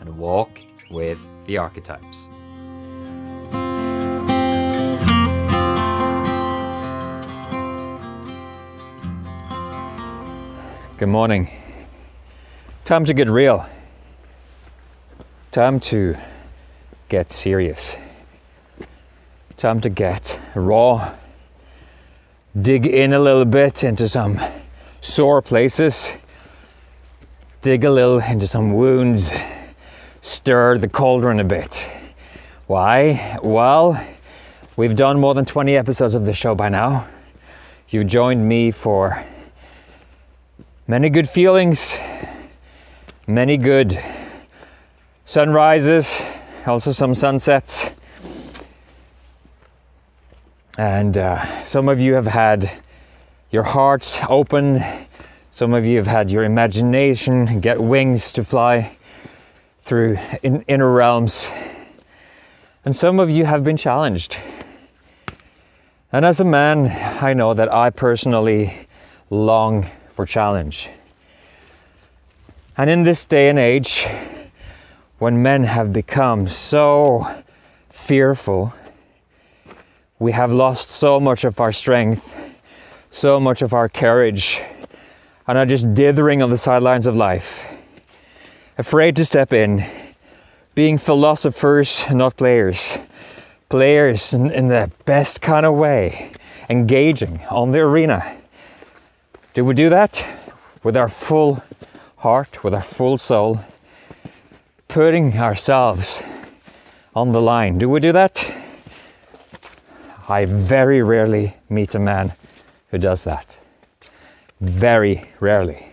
and walk with the archetypes. Good morning. Time to get real. Time to get serious. Time to get raw. Dig in a little bit into some sore places. Dig a little into some wounds stir the cauldron a bit. Why? Well, we've done more than 20 episodes of the show by now. You've joined me for many good feelings, many good sunrises, also some sunsets. And uh, some of you have had your hearts open, some of you have had your imagination get wings to fly through in, inner realms. And some of you have been challenged. And as a man, I know that I personally long for challenge. And in this day and age, when men have become so fearful, we have lost so much of our strength, so much of our courage, and are just dithering on the sidelines of life afraid to step in, being philosophers, not players. Players in, in the best kind of way, engaging on the arena. Do we do that with our full heart, with our full soul, putting ourselves on the line? Do we do that? I very rarely meet a man who does that. Very rarely.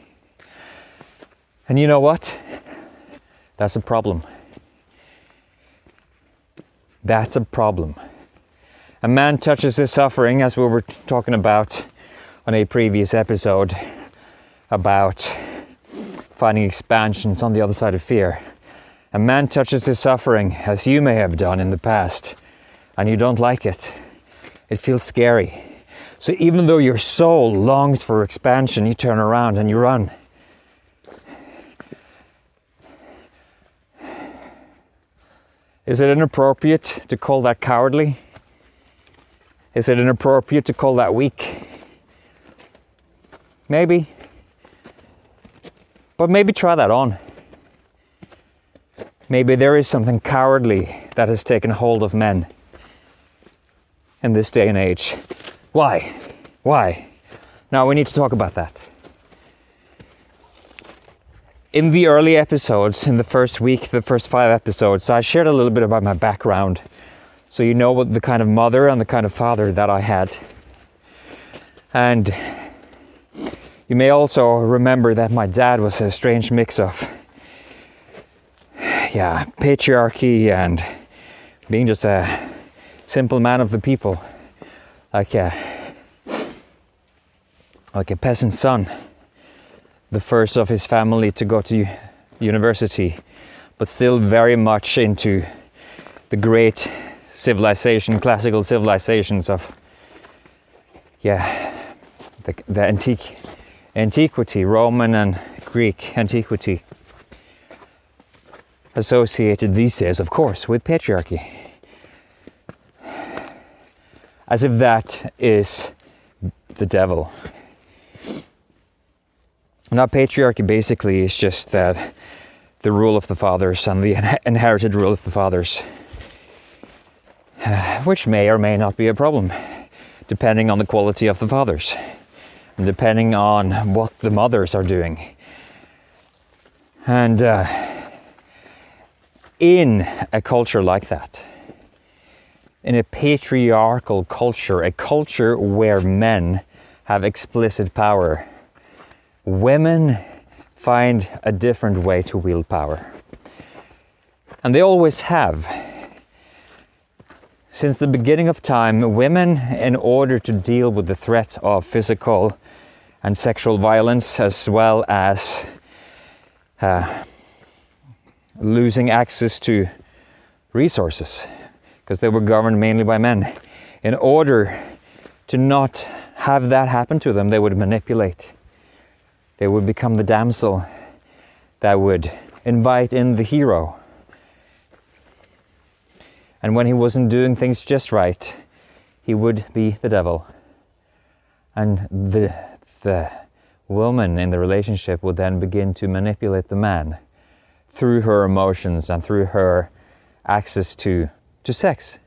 And you know what? That's a problem. That's a problem. A man touches his suffering, as we were talking about on a previous episode about finding expansions on the other side of fear. A man touches his suffering, as you may have done in the past, and you don't like it. It feels scary. So even though your soul longs for expansion, you turn around and you run. Is it inappropriate to call that cowardly? Is it inappropriate to call that weak? Maybe. But maybe try that on. Maybe there is something cowardly that has taken hold of men in this day and age. Why? Why? Now we need to talk about that in the early episodes, in the first week, the first five episodes, I shared a little bit about my background. So you know what the kind of mother and the kind of father that I had. And you may also remember that my dad was a strange mix of yeah, patriarchy and being just a simple man of the people. Like a like a peasant son the first of his family to go to university, but still very much into the great civilization, classical civilizations of, yeah, the, the antique, antiquity, Roman and Greek antiquity, associated these days, of course, with patriarchy. As if that is the devil now, patriarchy basically is just that the rule of the fathers and the inherited rule of the fathers, which may or may not be a problem, depending on the quality of the fathers and depending on what the mothers are doing. And uh, in a culture like that, in a patriarchal culture, a culture where men have explicit power women find a different way to wield power. And they always have. Since the beginning of time, women, in order to deal with the threat of physical and sexual violence, as well as uh, losing access to resources, because they were governed mainly by men, in order to not have that happen to them, they would manipulate. They would become the damsel that would invite in the hero. And when he wasn't doing things just right, he would be the devil. And the, the woman in the relationship would then begin to manipulate the man through her emotions and through her access to, to sex.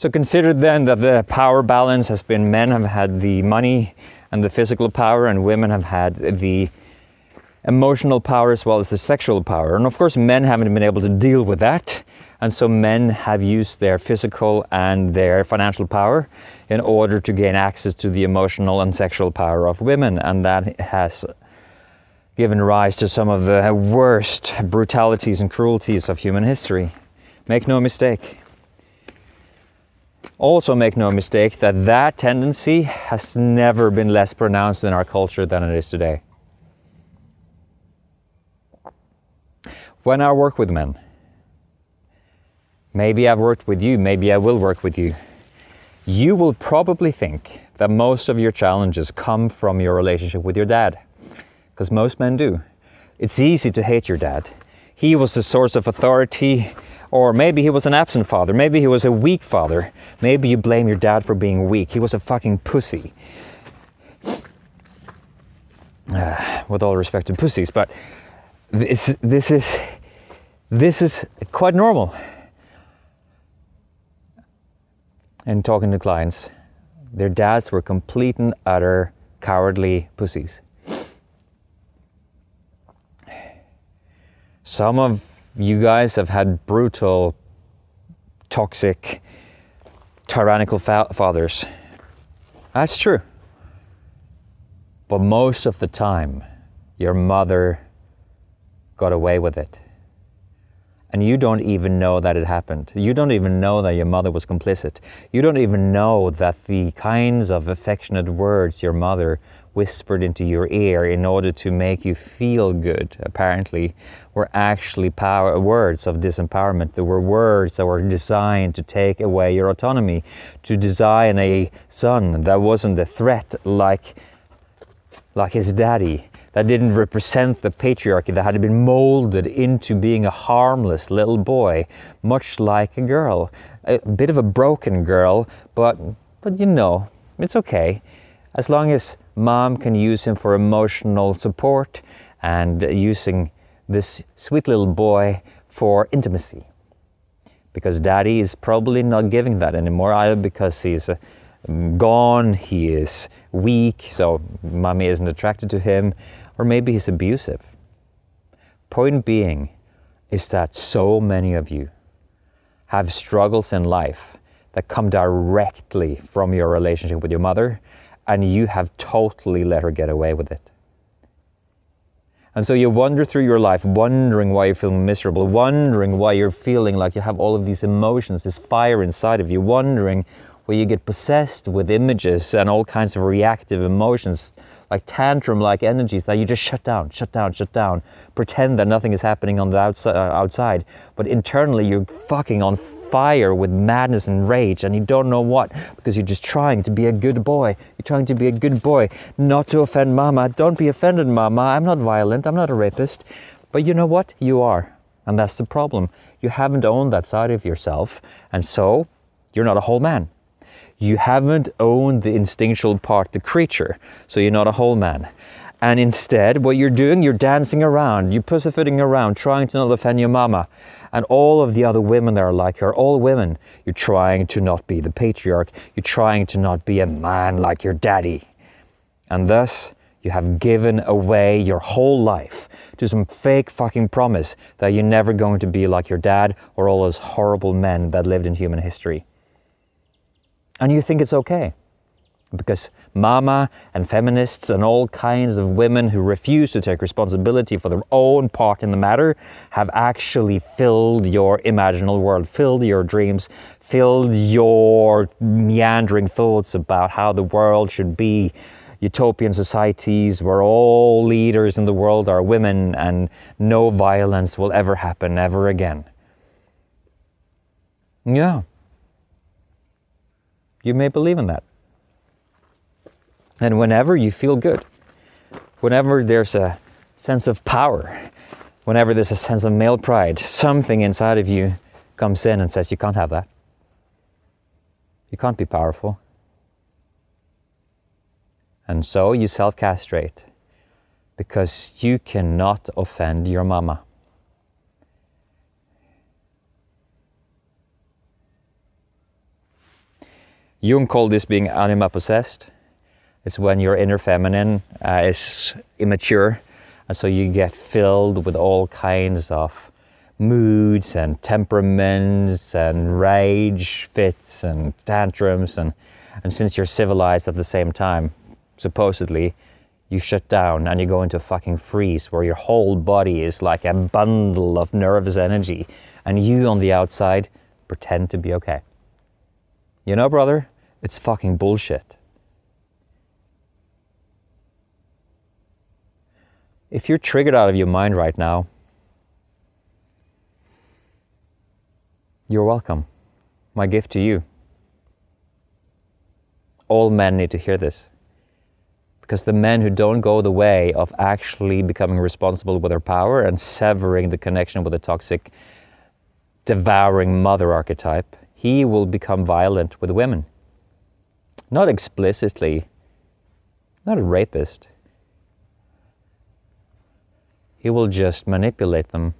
So consider then that the power balance has been men have had the money and the physical power, and women have had the emotional power as well as the sexual power. And of course, men haven't been able to deal with that. And so men have used their physical and their financial power in order to gain access to the emotional and sexual power of women. And that has given rise to some of the worst brutalities and cruelties of human history. Make no mistake. Also, make no mistake that that tendency has never been less pronounced in our culture than it is today. When I work with men, maybe I've worked with you, maybe I will work with you, you will probably think that most of your challenges come from your relationship with your dad, because most men do. It's easy to hate your dad. He was the source of authority, or maybe he was an absent father. Maybe he was a weak father. Maybe you blame your dad for being weak. He was a fucking pussy. Uh, with all respect to pussies, but this, this is this is quite normal. And talking to clients, their dads were complete and utter cowardly pussies. Some of you guys have had brutal, toxic, tyrannical fa- fathers. That's true. But most of the time, your mother got away with it. And you don't even know that it happened. You don't even know that your mother was complicit. You don't even know that the kinds of affectionate words your mother whispered into your ear in order to make you feel good, apparently, were actually power, words of disempowerment. They were words that were designed to take away your autonomy, to design a son that wasn't a threat like, like his daddy, that didn't represent the patriarchy, that had been molded into being a harmless little boy, much like a girl. A bit of a broken girl, but, but you know, it's okay. As long as mom can use him for emotional support and using this sweet little boy for intimacy. Because daddy is probably not giving that anymore, either because he's uh, gone, he is weak, so mommy isn't attracted to him, or maybe he's abusive. Point being is that so many of you have struggles in life that come directly from your relationship with your mother and you have totally let her get away with it. And so you wander through your life wondering why you're feeling miserable, wondering why you're feeling like you have all of these emotions, this fire inside of you, wondering why you get possessed with images and all kinds of reactive emotions like tantrum like energies that you just shut down, shut down, shut down, pretend that nothing is happening on the outside, uh, outside, but internally you're fucking on fire with madness and rage and you don't know what because you're just trying to be a good boy. You're trying to be a good boy, not to offend mama. Don't be offended, mama. I'm not violent, I'm not a rapist. But you know what? You are. And that's the problem. You haven't owned that side of yourself, and so you're not a whole man you haven't owned the instinctual part, the creature, so you're not a whole man. And instead, what you're doing, you're dancing around, you're pussyfooting around, trying to not offend your mama. And all of the other women that are like her, all women, you're trying to not be the patriarch, you're trying to not be a man like your daddy. And thus, you have given away your whole life to some fake fucking promise that you're never going to be like your dad or all those horrible men that lived in human history and you think it's okay. Because mama and feminists and all kinds of women who refuse to take responsibility for their own part in the matter have actually filled your imaginal world, filled your dreams, filled your meandering thoughts about how the world should be. Utopian societies where all leaders in the world are women and no violence will ever happen ever again. Yeah. You may believe in that. And whenever you feel good, whenever there's a sense of power, whenever there's a sense of male pride, something inside of you comes in and says, You can't have that. You can't be powerful. And so you self castrate because you cannot offend your mama. Jung called this being anima possessed. It's when your inner feminine uh, is immature, and so you get filled with all kinds of moods and temperaments and rage fits and tantrums, and, and since you're civilized at the same time, supposedly, you shut down and you go into a fucking freeze where your whole body is like a bundle of nervous energy, and you on the outside pretend to be okay. You know, brother, it's fucking bullshit. If you're triggered out of your mind right now, you're welcome. My gift to you. All men need to hear this. Because the men who don't go the way of actually becoming responsible with their power and severing the connection with the toxic, devouring mother archetype, he will become violent with women. Not explicitly, not a rapist, he will just manipulate them.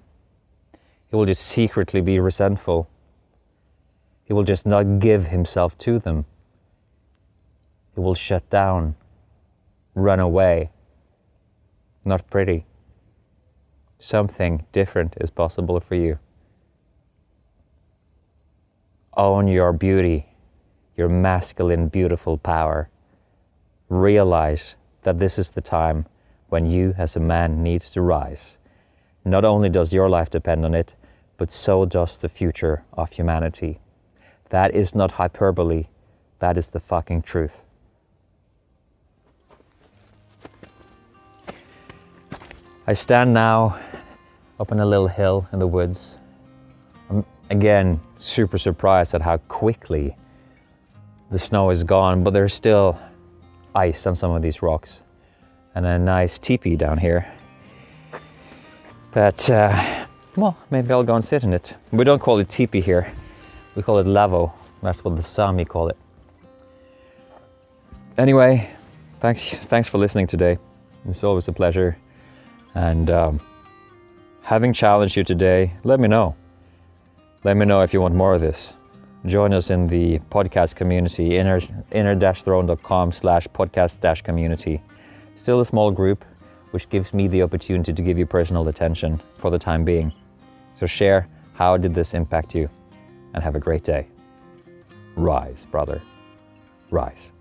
He will just secretly be resentful. He will just not give himself to them. He will shut down, run away. Not pretty. Something different is possible for you. Own your beauty, your masculine, beautiful power. Realize that this is the time when you, as a man, needs to rise. Not only does your life depend on it, but so does the future of humanity. That is not hyperbole, that is the fucking truth. I stand now up on a little hill in the woods. Again super surprised at how quickly the snow is gone, but there's still ice on some of these rocks and a nice teepee down here. But, uh, well, maybe I'll go and sit in it. We don't call it teepee here, we call it lavvu. That's what the Sami call it. Anyway, thanks, thanks for listening today. It's always a pleasure. And um, having challenged you today, let me know. Let me know if you want more of this. Join us in the podcast community, inner, inner-throne.com slash podcast-community. Still a small group, which gives me the opportunity to give you personal attention for the time being. So share how did this impact you and have a great day. Rise, brother. Rise.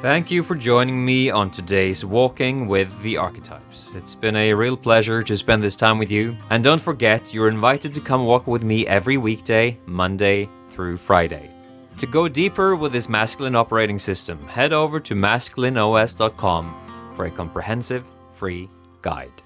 Thank you for joining me on today's Walking with the Archetypes. It's been a real pleasure to spend this time with you. And don't forget, you're invited to come walk with me every weekday, Monday through Friday. To go deeper with this masculine operating system, head over to masculineos.com for a comprehensive free guide.